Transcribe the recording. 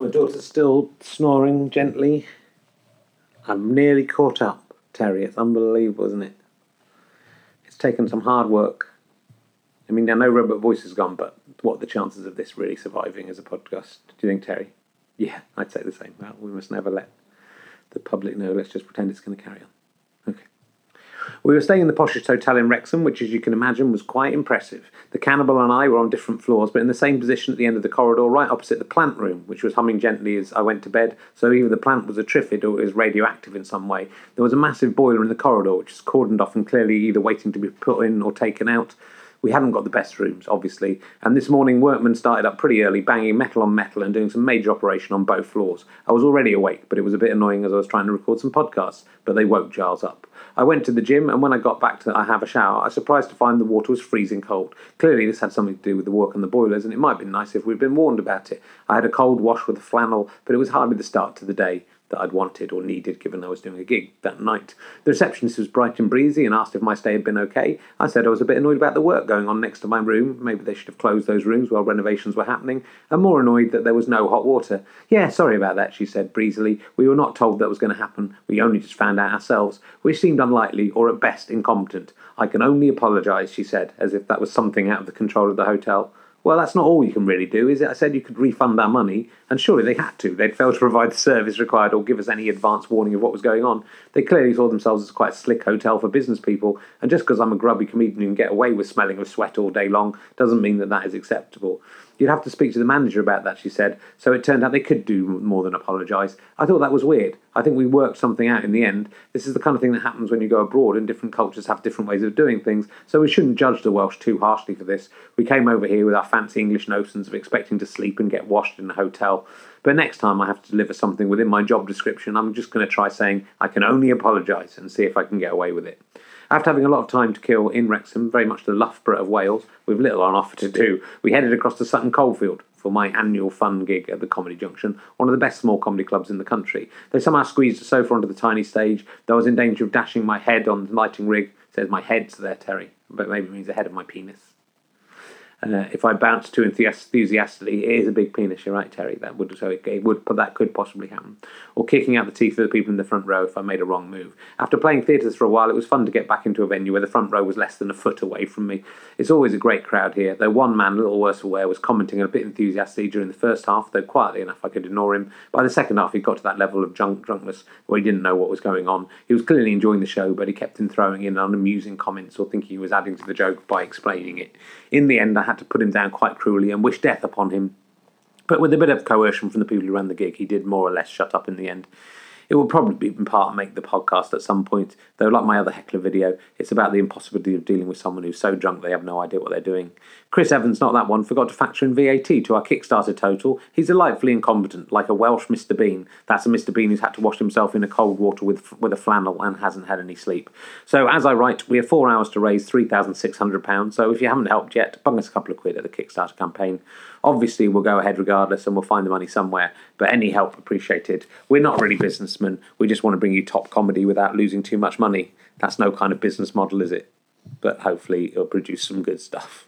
My daughter's still snoring gently. I'm nearly caught up, Terry. It's unbelievable, isn't it? It's taken some hard work. I mean, I know Robot Voice is gone, but what are the chances of this really surviving as a podcast? Do you think, Terry? Yeah, I'd say the same. Well, we must never let the public know. Let's just pretend it's going to carry on. We were staying in the poshest hotel in Wrexham, which, as you can imagine, was quite impressive. The cannibal and I were on different floors, but in the same position at the end of the corridor, right opposite the plant room, which was humming gently as I went to bed. So either the plant was a triffid or it was radioactive in some way. There was a massive boiler in the corridor, which was cordoned off and clearly either waiting to be put in or taken out. We hadn't got the best rooms, obviously, and this morning workmen started up pretty early, banging metal on metal and doing some major operation on both floors. I was already awake, but it was a bit annoying as I was trying to record some podcasts, but they woke Giles up. I went to the gym, and when I got back to I have a shower, I was surprised to find the water was freezing cold. Clearly, this had something to do with the work on the boilers, and it might have been nice if we'd been warned about it. I had a cold wash with a flannel, but it was hardly the start to the day that I'd wanted or needed given I was doing a gig that night. The receptionist was bright and breezy and asked if my stay had been okay. I said I was a bit annoyed about the work going on next to my room. Maybe they should have closed those rooms while renovations were happening, and more annoyed that there was no hot water. Yeah, sorry about that, she said breezily. We were not told that was going to happen. We only just found out ourselves, which seemed unlikely or at best incompetent. I can only apologise, she said, as if that was something out of the control of the hotel. Well, that's not all you can really do, is it? I said you could refund our money, and surely they had to. They'd failed to provide the service required or give us any advance warning of what was going on. They clearly saw themselves as quite a slick hotel for business people, and just because I'm a grubby comedian who can get away with smelling of sweat all day long doesn't mean that that is acceptable. You'd have to speak to the manager about that, she said. So it turned out they could do more than apologise. I thought that was weird. I think we worked something out in the end. This is the kind of thing that happens when you go abroad, and different cultures have different ways of doing things. So we shouldn't judge the Welsh too harshly for this. We came over here with our fancy English notions of expecting to sleep and get washed in a hotel. But next time I have to deliver something within my job description, I'm just going to try saying I can only apologise and see if I can get away with it. After having a lot of time to kill in Wrexham, very much the Loughborough of Wales, with little on offer to do, we headed across to Sutton Coldfield for my annual fun gig at the Comedy Junction, one of the best small comedy clubs in the country. They somehow squeezed a sofa onto the tiny stage, though I was in danger of dashing my head on the lighting rig. It says my head's there, Terry, but maybe it means the head of my penis. Uh, if I bounce too enthusiastically, it is a big penis. You're right, Terry. That would so it, it would that could possibly happen. Or kicking out the teeth of the people in the front row if I made a wrong move. After playing theatres for a while, it was fun to get back into a venue where the front row was less than a foot away from me. It's always a great crowd here. Though one man, a little worse for wear, was commenting a bit enthusiastically during the first half, though quietly enough I could ignore him. By the second half, he got to that level of drunk drunkness where he didn't know what was going on. He was clearly enjoying the show, but he kept on throwing in unamusing comments or thinking he was adding to the joke by explaining it. In the end, I had to put him down quite cruelly and wish death upon him. But with a bit of coercion from the people who ran the gig, he did more or less shut up in the end. It will probably be in part make the podcast at some point, though, like my other heckler video, it's about the impossibility of dealing with someone who's so drunk they have no idea what they're doing. Chris Evans, not that one, forgot to factor in VAT to our Kickstarter total. He's delightfully incompetent, like a Welsh Mr. Bean. That's a Mr. Bean who's had to wash himself in a cold water with, with a flannel and hasn't had any sleep. So, as I write, we have four hours to raise £3,600, so if you haven't helped yet, bung us a couple of quid at the Kickstarter campaign. Obviously, we'll go ahead regardless and we'll find the money somewhere, but any help appreciated. We're not really businessmen, we just want to bring you top comedy without losing too much money. That's no kind of business model, is it? But hopefully, it'll produce some good stuff.